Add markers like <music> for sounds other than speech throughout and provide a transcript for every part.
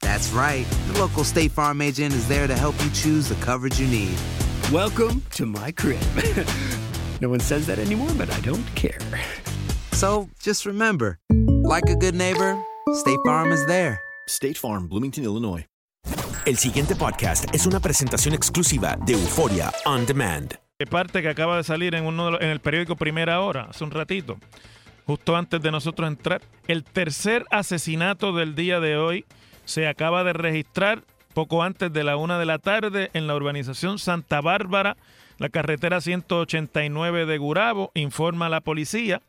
That's right. The local State Farm agent is there to help you choose the coverage you need. Welcome to my crib. <laughs> no one says that anymore, but I don't care. So just remember, like a good neighbor, State Farm is there. State Farm, Bloomington, Illinois. El siguiente podcast es una presentación exclusiva de Euforia On Demand. De parte que acaba de salir en, uno de los- en el periódico Primera Hora, hace un ratito, justo antes de nosotros entrar. El tercer asesinato del día de hoy se acaba de registrar poco antes de la una de la tarde en la urbanización Santa Bárbara, la carretera 189 de Gurabo, informa la policía.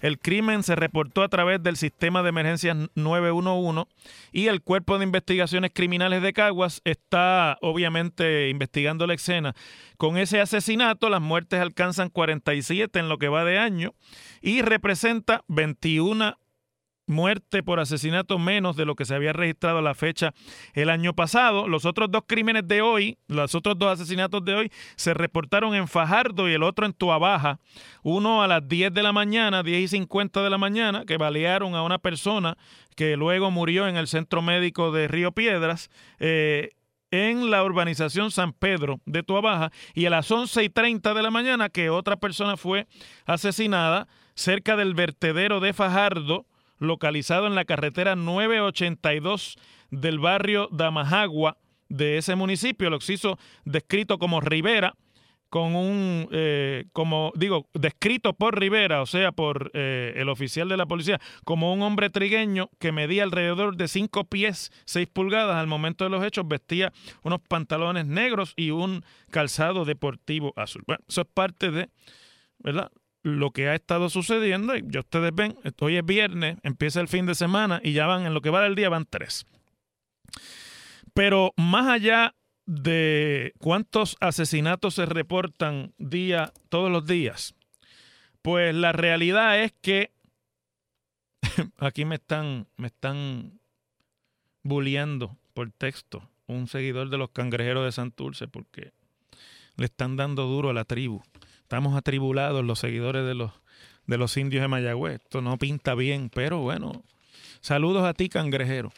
El crimen se reportó a través del sistema de emergencias 911 y el Cuerpo de Investigaciones Criminales de Caguas está obviamente investigando la escena. Con ese asesinato las muertes alcanzan 47 en lo que va de año y representa 21 muerte por asesinato menos de lo que se había registrado a la fecha el año pasado. Los otros dos crímenes de hoy, los otros dos asesinatos de hoy, se reportaron en Fajardo y el otro en Tuabaja. Uno a las 10 de la mañana, 10 y 50 de la mañana, que balearon a una persona que luego murió en el centro médico de Río Piedras. eh, en la urbanización San Pedro de Tuabaja y a las 11 y 30 de la mañana que otra persona fue asesinada cerca del vertedero de Fajardo, localizado en la carretera 982 del barrio Damajagua de ese municipio, se hizo descrito como Rivera, con un, eh, como digo, descrito por Rivera, o sea, por eh, el oficial de la policía, como un hombre trigueño que medía alrededor de 5 pies 6 pulgadas al momento de los hechos, vestía unos pantalones negros y un calzado deportivo azul. Bueno, eso es parte de, ¿verdad? Lo que ha estado sucediendo, y ya ustedes ven, hoy es viernes, empieza el fin de semana y ya van, en lo que va del día van tres. Pero más allá de cuántos asesinatos se reportan día, todos los días, pues la realidad es que <laughs> aquí me están, me están bulleando por texto un seguidor de los cangrejeros de Santurce porque le están dando duro a la tribu. Estamos atribulados los seguidores de los, de los indios de Mayagüez. Esto no pinta bien, pero bueno. Saludos a ti, cangrejero.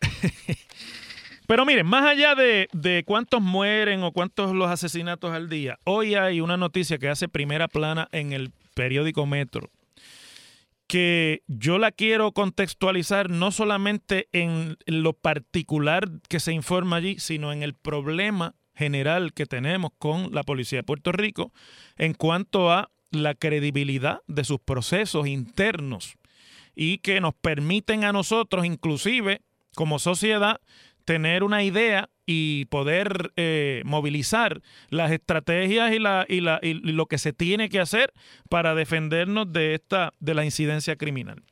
<laughs> Pero miren, más allá de, de cuántos mueren o cuántos los asesinatos al día, hoy hay una noticia que hace primera plana en el periódico Metro, que yo la quiero contextualizar no solamente en lo particular que se informa allí, sino en el problema general que tenemos con la policía de Puerto Rico en cuanto a la credibilidad de sus procesos internos y que nos permiten a nosotros, inclusive como sociedad, tener una idea y poder eh, movilizar las estrategias y, la, y, la, y lo que se tiene que hacer para defendernos de, esta, de la incidencia criminal.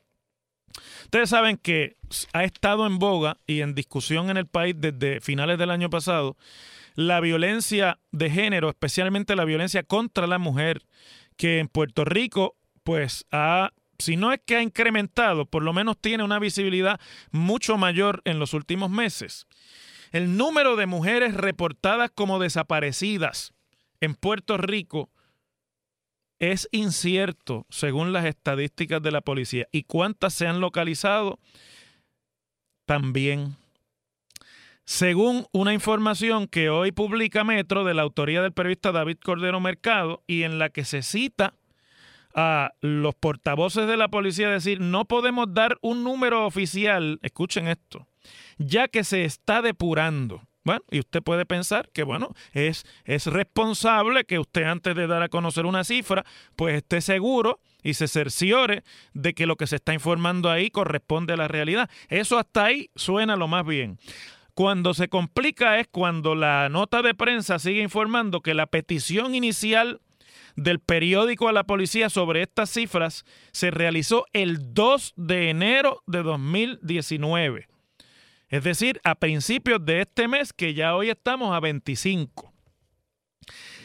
Ustedes saben que ha estado en boga y en discusión en el país desde finales del año pasado la violencia de género, especialmente la violencia contra la mujer, que en Puerto Rico pues ha si no es que ha incrementado, por lo menos tiene una visibilidad mucho mayor en los últimos meses. El número de mujeres reportadas como desaparecidas en Puerto Rico es incierto según las estadísticas de la policía. ¿Y cuántas se han localizado? También. Según una información que hoy publica Metro de la autoría del periodista David Cordero Mercado y en la que se cita a los portavoces de la policía decir, no podemos dar un número oficial, escuchen esto, ya que se está depurando. Bueno, y usted puede pensar que, bueno, es, es responsable que usted antes de dar a conocer una cifra, pues esté seguro y se cerciore de que lo que se está informando ahí corresponde a la realidad. Eso hasta ahí suena lo más bien. Cuando se complica es cuando la nota de prensa sigue informando que la petición inicial del periódico a la policía sobre estas cifras se realizó el 2 de enero de 2019. Es decir, a principios de este mes, que ya hoy estamos a 25.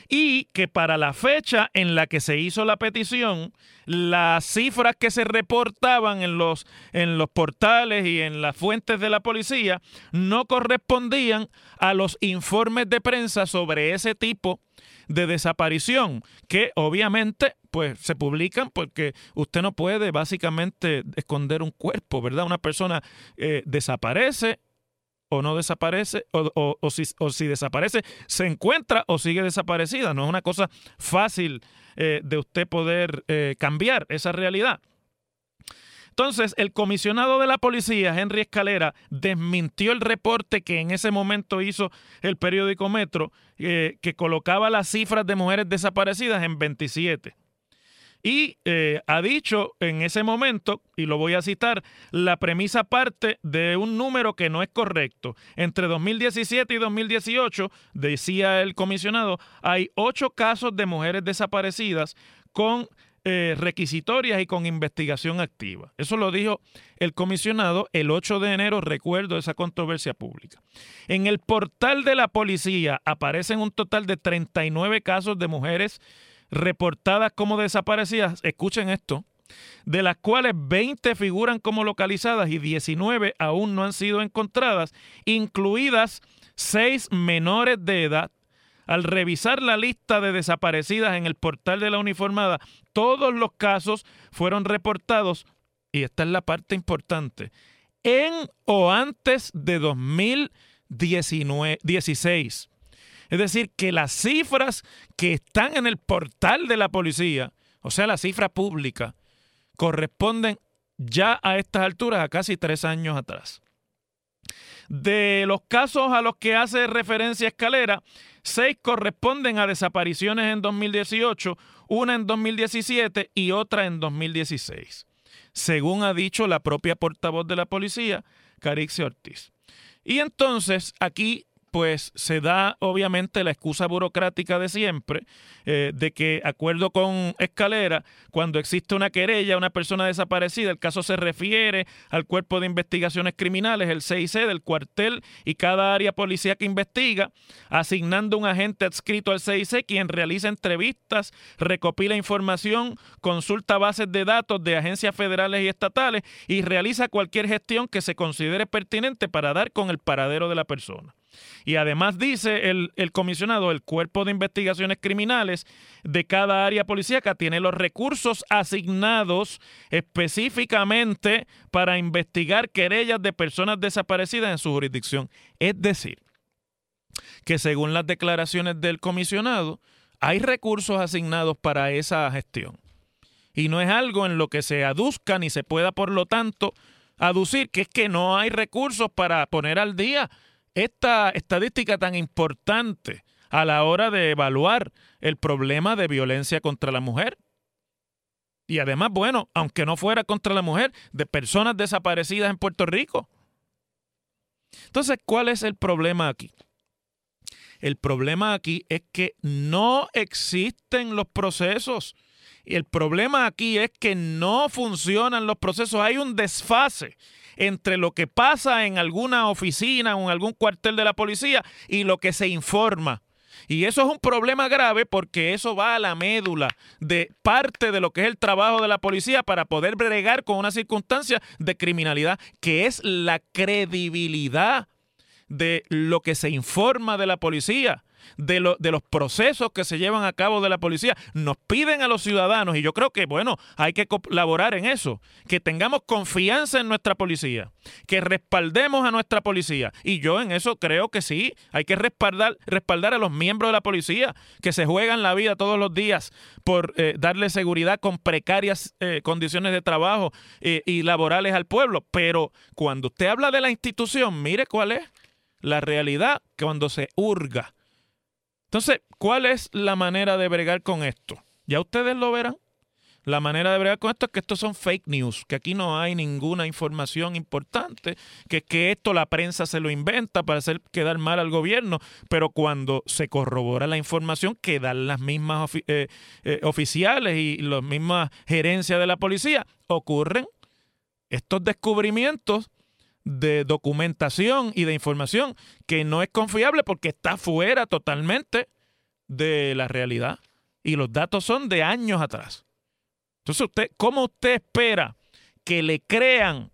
Y que para la fecha en la que se hizo la petición, las cifras que se reportaban en los, en los portales y en las fuentes de la policía no correspondían a los informes de prensa sobre ese tipo de desaparición, que obviamente pues se publican porque usted no puede básicamente esconder un cuerpo, ¿verdad? Una persona eh, desaparece o no desaparece, o, o, si, o, si, desaparece, se encuentra o sigue desaparecida. No es una cosa fácil eh, de usted poder eh, cambiar esa realidad. Entonces, el comisionado de la policía, Henry Escalera, desmintió el reporte que en ese momento hizo el periódico Metro, eh, que colocaba las cifras de mujeres desaparecidas en 27. Y eh, ha dicho en ese momento, y lo voy a citar, la premisa parte de un número que no es correcto. Entre 2017 y 2018, decía el comisionado, hay ocho casos de mujeres desaparecidas con eh, requisitorias y con investigación activa. Eso lo dijo el comisionado el 8 de enero, recuerdo esa controversia pública. En el portal de la policía aparecen un total de 39 casos de mujeres reportadas como desaparecidas. Escuchen esto de las cuales 20 figuran como localizadas y 19 aún no han sido encontradas, incluidas 6 menores de edad al revisar la lista de desaparecidas en el portal de la uniformada, todos los casos fueron reportados, y esta es la parte importante, en o antes de 2016. Es decir, que las cifras que están en el portal de la policía, o sea, la cifra pública, corresponden ya a estas alturas, a casi tres años atrás. De los casos a los que hace referencia Escalera, seis corresponden a desapariciones en 2018, una en 2017 y otra en 2016, según ha dicho la propia portavoz de la policía, Carixia Ortiz. Y entonces aquí pues se da obviamente la excusa burocrática de siempre, eh, de que, acuerdo con Escalera, cuando existe una querella, una persona desaparecida, el caso se refiere al Cuerpo de Investigaciones Criminales, el CIC del cuartel y cada área policía que investiga, asignando un agente adscrito al CIC quien realiza entrevistas, recopila información, consulta bases de datos de agencias federales y estatales y realiza cualquier gestión que se considere pertinente para dar con el paradero de la persona. Y además dice el, comisionado, el cuerpo de investigaciones criminales de cada área policíaca tiene los recursos asignados específicamente para investigar querellas de personas desaparecidas en su jurisdicción. Es decir, que según las declaraciones del comisionado, hay recursos asignados para esa gestión. Y no es algo en lo que se aduzca ni se pueda, por lo tanto, aducir que es que no hay recursos para poner al día esta estadística tan importante a la hora de evaluar el problema de violencia contra la mujer. Y además, bueno, aunque no fuera contra la mujer, de personas desaparecidas en Puerto Rico. Entonces, ¿cuál es el problema aquí? El problema aquí es que no existen los procesos. Y el problema aquí es que no funcionan los procesos. Hay un desfase entre lo que pasa en alguna oficina o en algún cuartel de la policía y lo que se informa. Y eso es un problema grave porque eso va a la médula de parte de lo que es el trabajo de la policía para poder bregar con una circunstancia de criminalidad, que es la credibilidad de lo que se informa de la policía de, los procesos que se llevan a cabo de la policía. Nos piden a los ciudadanos, y yo creo que, bueno, hay que colaborar en eso, que tengamos confianza en nuestra policía, que respaldemos a nuestra policía. Y yo en eso creo que sí, hay que respaldar, respaldar a los miembros de la policía, que se juegan la vida todos los días por eh, darle seguridad con precarias eh, condiciones de trabajo eh, y laborales al pueblo. Pero cuando usted habla de la institución, mire cuál es la realidad cuando se hurga entonces, ¿cuál es la manera de bregar con esto? Ya ustedes lo verán. La manera de bregar con esto es que estos son fake news, que aquí no hay ninguna información importante, que, que esto la prensa se lo inventa para hacer quedar mal al gobierno, pero cuando se corrobora la información que dan las mismas eh, eh, oficiales y las mismas gerencias de la policía, ocurren estos descubrimientos de documentación y de información que no es confiable porque está fuera totalmente de la realidad. Y los datos son de años atrás. Entonces, usted, ¿cómo usted espera que le crean,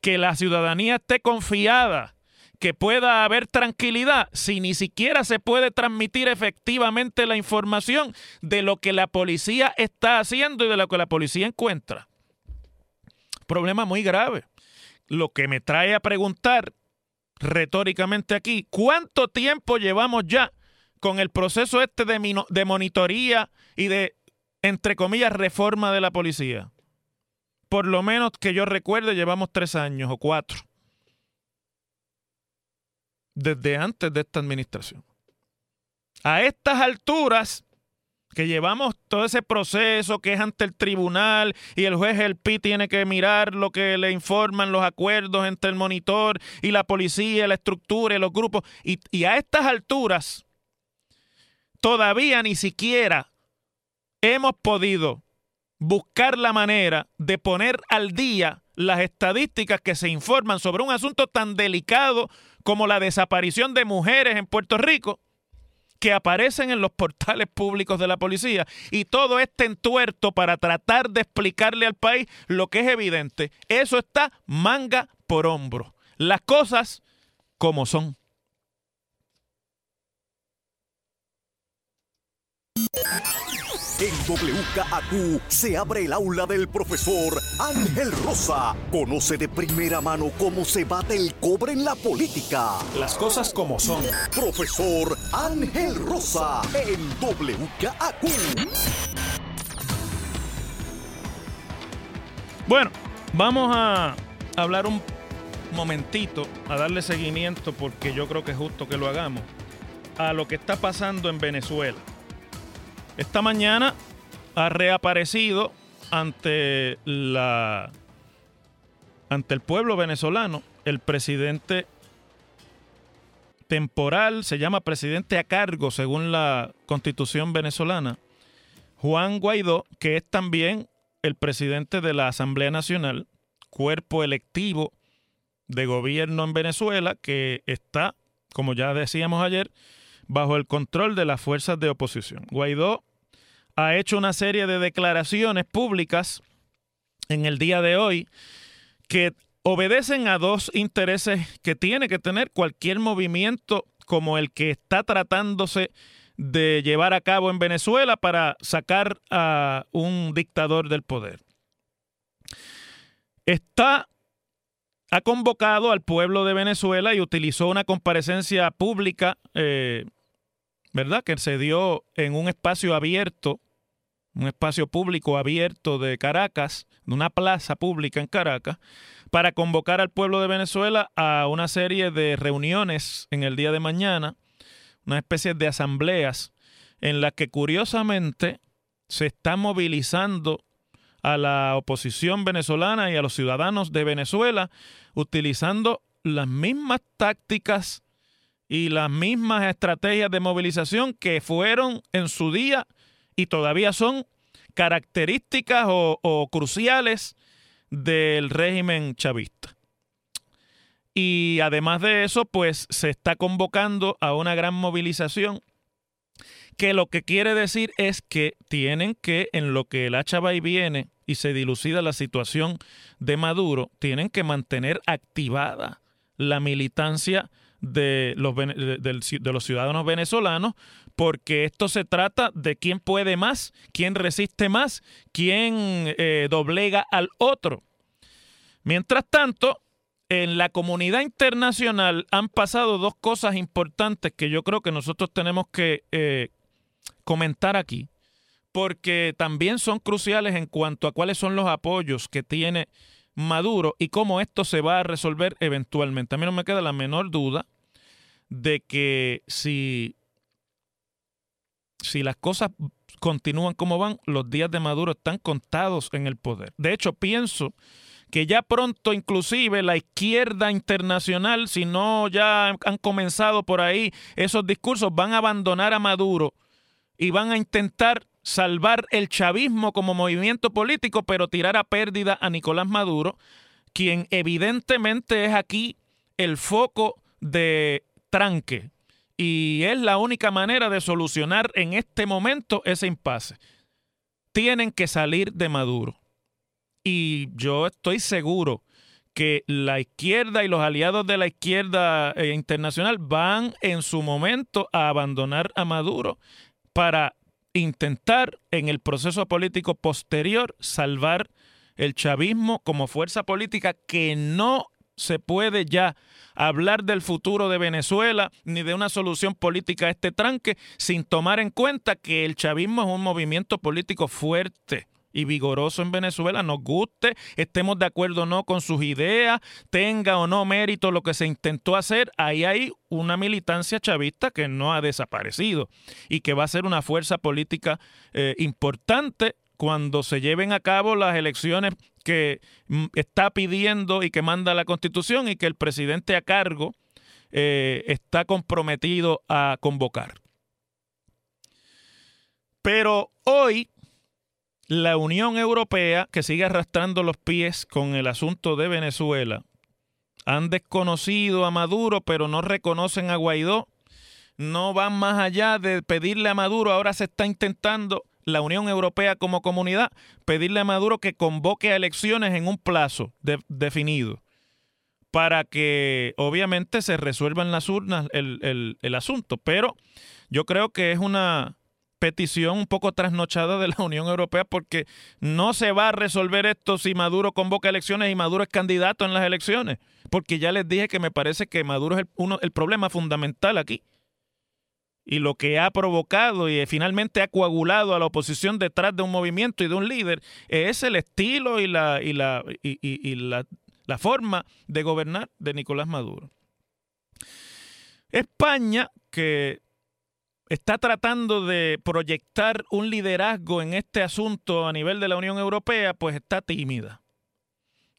que la ciudadanía esté confiada, que pueda haber tranquilidad si ni siquiera se puede transmitir efectivamente la información de lo que la policía está haciendo y de lo que la policía encuentra? Problema muy grave lo que me trae a preguntar retóricamente aquí, ¿cuánto tiempo llevamos ya con el proceso este de, monitoría y de, entre comillas, reforma de la policía? Por lo menos que yo recuerde, llevamos tres años o cuatro. Desde antes de esta administración. A estas alturas, que llevamos todo ese proceso que es ante el tribunal y el juez el PI tiene que mirar lo que le informan los acuerdos entre el monitor y la policía, la estructura y los grupos. Y, y a estas alturas todavía ni siquiera hemos podido buscar la manera de poner al día las estadísticas que se informan sobre un asunto tan delicado como la desaparición de mujeres en Puerto Rico que aparecen en los portales públicos de la policía y todo este entuerto para tratar de explicarle al país lo que es evidente. Eso está manga por hombro. Las cosas como son. En WKAQ se abre el aula del profesor Ángel Rosa. Conoce de primera mano cómo se bate el cobre en la política. Las cosas como son. Profesor Ángel Rosa en WKAQ. Bueno, vamos a hablar un momentito, a darle seguimiento, porque yo creo que es justo que lo hagamos, a lo que está pasando en Venezuela. Esta mañana ha reaparecido ante la ante el pueblo venezolano el presidente temporal, se llama presidente a cargo según la Constitución venezolana, Juan Guaidó, que es también el presidente de la Asamblea Nacional, cuerpo electivo de gobierno en Venezuela que está, como ya decíamos ayer, bajo el control de las fuerzas de oposición. Guaidó ha hecho una serie de declaraciones públicas en el día de hoy que obedecen a dos intereses que tiene que tener cualquier movimiento como el que está tratándose de llevar a cabo en Venezuela para sacar a un dictador del poder. Está ha convocado al pueblo de Venezuela y utilizó una comparecencia pública, eh, ¿verdad? Que se dio en un espacio abierto un espacio público abierto de Caracas, de una plaza pública en Caracas, para convocar al pueblo de Venezuela a una serie de reuniones en el día de mañana, una especie de asambleas en las que curiosamente se está movilizando a la oposición venezolana y a los ciudadanos de Venezuela utilizando las mismas tácticas y las mismas estrategias de movilización que fueron en su día y todavía son características o, cruciales del régimen chavista. Y además de eso, pues se está convocando a una gran movilización que lo que quiere decir es que tienen que, en lo que el hacha va y viene y se dilucida la situación de Maduro, tienen que mantener activada la militancia de los, de, los ciudadanos venezolanos, porque esto se trata de quién puede más, quién resiste más, quién eh, doblega al otro. Mientras tanto, en la comunidad internacional han pasado dos cosas importantes que yo creo que nosotros tenemos que eh, comentar aquí, porque también son cruciales en cuanto a cuáles son los apoyos que tiene Maduro y cómo esto se va a resolver eventualmente. A mí no me queda la menor duda de que si, si las cosas continúan como van, los días de Maduro están contados en el poder. De hecho, pienso que ya pronto inclusive la izquierda internacional, si no ya han comenzado por ahí esos discursos, van a abandonar a Maduro y van a intentar salvar el chavismo como movimiento político, pero tirar a pérdida a Nicolás Maduro, quien evidentemente es aquí el foco de tranque. Y es la única manera de solucionar en este momento ese impasse. Tienen que salir de Maduro. Y yo estoy seguro que la izquierda y los aliados de la izquierda eh, internacional van en su momento a abandonar a Maduro para intentar en el proceso político posterior salvar el chavismo como fuerza política que no se puede ya hablar del futuro de Venezuela ni de una solución política a este tranque sin tomar en cuenta que el chavismo es un movimiento político fuerte y vigoroso en Venezuela, nos guste, estemos de acuerdo o no con sus ideas, tenga o no mérito lo que se intentó hacer, ahí hay una militancia chavista que no ha desaparecido y que va a ser una fuerza política eh, importante cuando se lleven a cabo las elecciones que mm, está pidiendo y que manda la Constitución y que el presidente a cargo eh, está comprometido a convocar. Pero hoy la Unión Europea, que sigue arrastrando los pies con el asunto de Venezuela, han desconocido a Maduro, pero no reconocen a Guaidó, no van más allá de pedirle a Maduro, ahora se está intentando la Unión Europea como comunidad, pedirle a Maduro que convoque a elecciones en un plazo definido para que obviamente se resuelva en las urnas el, el asunto. Pero yo creo que es una, petición un poco trasnochada de la <laughs> Unión Europea porque no se va a resolver esto si Maduro convoca elecciones y Maduro es candidato en las elecciones. Porque ya les dije que me parece que Maduro es el, uno, el problema fundamental aquí. Y lo que ha provocado y finalmente ha coagulado a la oposición detrás de un movimiento y de un líder es el estilo y la, y la, y la, la forma de gobernar de Nicolás Maduro. España, que está tratando de proyectar un liderazgo en este asunto a nivel de la Unión Europea, pues está tímida.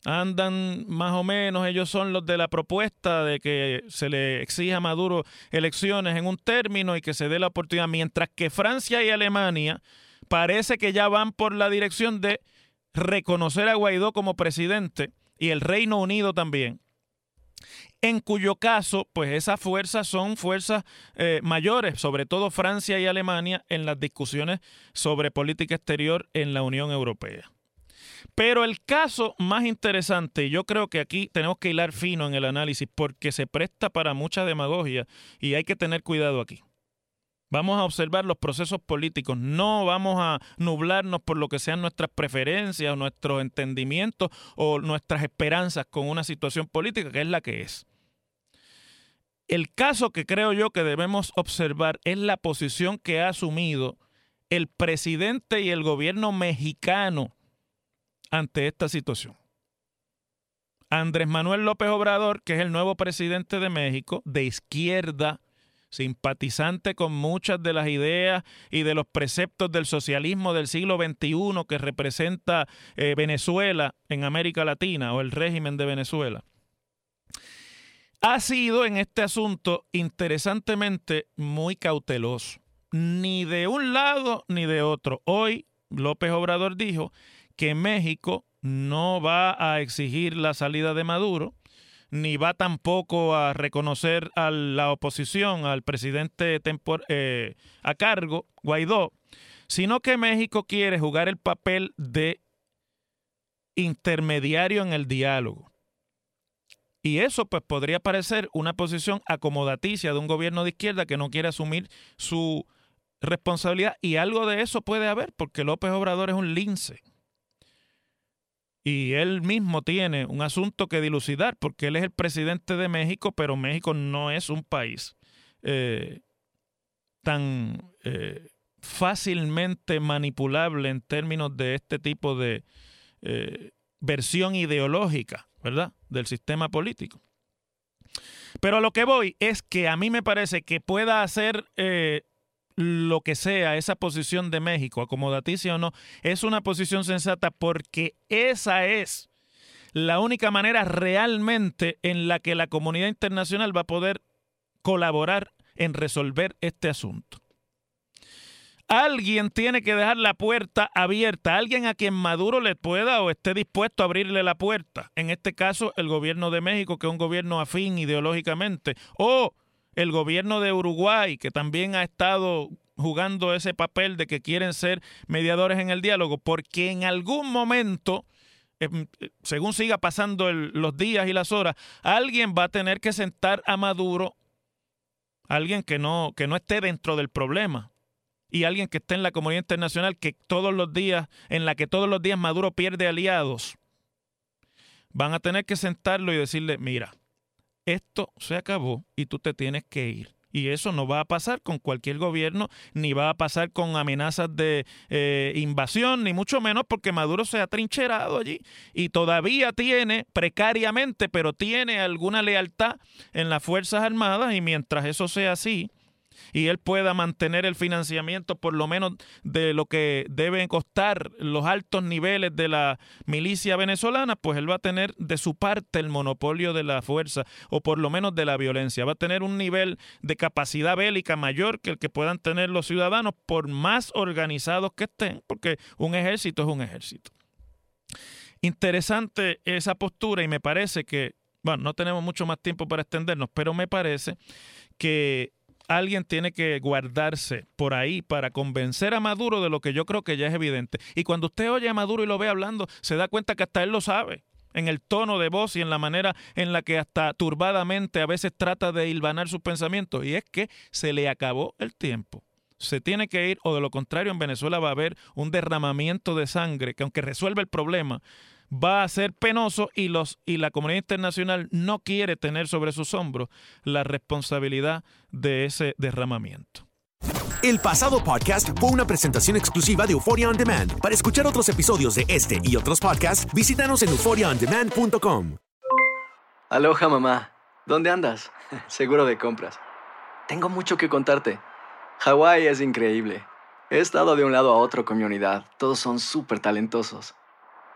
Andan más o menos, ellos son los de la propuesta de que se le exija a Maduro elecciones en un término y que se dé la oportunidad, mientras que Francia y Alemania parece que ya van por la dirección de reconocer a Guaidó como presidente y el Reino Unido también en cuyo caso, pues esas fuerzas son fuerzas eh, mayores, sobre todo Francia y Alemania, en las discusiones sobre política exterior en la Unión Europea. Pero el caso más interesante, y yo creo que aquí tenemos que hilar fino en el análisis porque se presta para mucha demagogia y hay que tener cuidado aquí. Vamos a observar los procesos políticos, no vamos a nublarnos por lo que sean nuestras preferencias nuestros entendimientos o nuestras esperanzas con una situación política que es la que es. El caso que creo yo que debemos observar es la posición que ha asumido el presidente y el gobierno mexicano ante esta situación. Andrés Manuel López Obrador, que es el nuevo presidente de México, de izquierda, simpatizante con muchas de las ideas y de los preceptos del socialismo del siglo XXI que representa eh, Venezuela en América Latina o el régimen de Venezuela. Ha sido en este asunto interesantemente muy cauteloso, ni de un lado ni de otro. Hoy López Obrador dijo que México no va a exigir la salida de Maduro, ni va tampoco a reconocer a la oposición, al presidente eh, a cargo, Guaidó, sino que México quiere jugar el papel de intermediario en el diálogo. Y eso pues podría parecer una posición acomodaticia de un gobierno de izquierda que no quiere asumir su responsabilidad y algo de eso puede haber porque López Obrador es un lince. Y él mismo tiene un asunto que dilucidar porque él es el presidente de México, pero México no es un país eh, tan eh, fácilmente manipulable en términos de este tipo de eh, versión ideológica, ¿verdad? Del sistema político. Pero a lo que voy es que a mí me parece que pueda hacer eh, lo que sea esa posición de México, acomodaticia o no, es una posición sensata porque esa es la única manera realmente en la que la comunidad internacional va a poder colaborar en resolver este asunto. Alguien tiene que dejar la puerta abierta, alguien a quien Maduro le pueda o esté dispuesto a abrirle la puerta. En este caso, el gobierno de México, que es un gobierno afín ideológicamente, o el gobierno de Uruguay, que también ha estado jugando ese papel de que quieren ser mediadores en el diálogo, porque en algún momento, em, según siga pasando los días y las horas, alguien va a tener que sentar a Maduro, alguien que no, que no esté dentro del problema, y alguien que esté en la comunidad internacional que todos los días, en la que todos los días Maduro pierde aliados, van a tener que sentarlo y decirle, mira, esto se acabó y tú te tienes que ir. Y eso no va a pasar con cualquier gobierno, ni va a pasar con amenazas de eh, invasión, ni mucho menos porque Maduro se ha trincherado allí y todavía tiene, precariamente, pero tiene alguna lealtad en las Fuerzas Armadas y mientras eso sea así, y él pueda mantener el financiamiento por lo menos de lo que deben costar los altos niveles de la milicia venezolana, pues él va a tener de su parte el monopolio de la fuerza o por lo menos de la violencia. Va a tener un nivel de capacidad bélica mayor que el que puedan tener los ciudadanos por más organizados que estén, porque un ejército es un ejército. Interesante esa postura y me parece que, bueno, no tenemos mucho más tiempo para extendernos, pero me parece que alguien tiene que guardarse por ahí para convencer a Maduro de lo que yo creo que ya es evidente. Y cuando usted oye a Maduro y lo ve hablando, se da cuenta que hasta él lo sabe en el tono de voz y en la manera en la que hasta turbadamente a veces trata de hilvanar sus pensamientos. Y es que se le acabó el tiempo. Se tiene que ir o de lo contrario en Venezuela va a haber un derramamiento de sangre que aunque resuelva el problema, va a ser penoso y, los, y la comunidad internacional no quiere tener sobre sus hombros la responsabilidad de ese derramamiento. El pasado podcast fue una presentación exclusiva de Euphoria On Demand. Para escuchar otros episodios de este y otros podcasts, visítanos en euphoriaondemand.com. Aloha mamá, ¿dónde andas? <laughs> Seguro de compras. Tengo mucho que contarte. Hawái es increíble. He estado de un lado a otro con mi unidad. Todos son súper talentosos.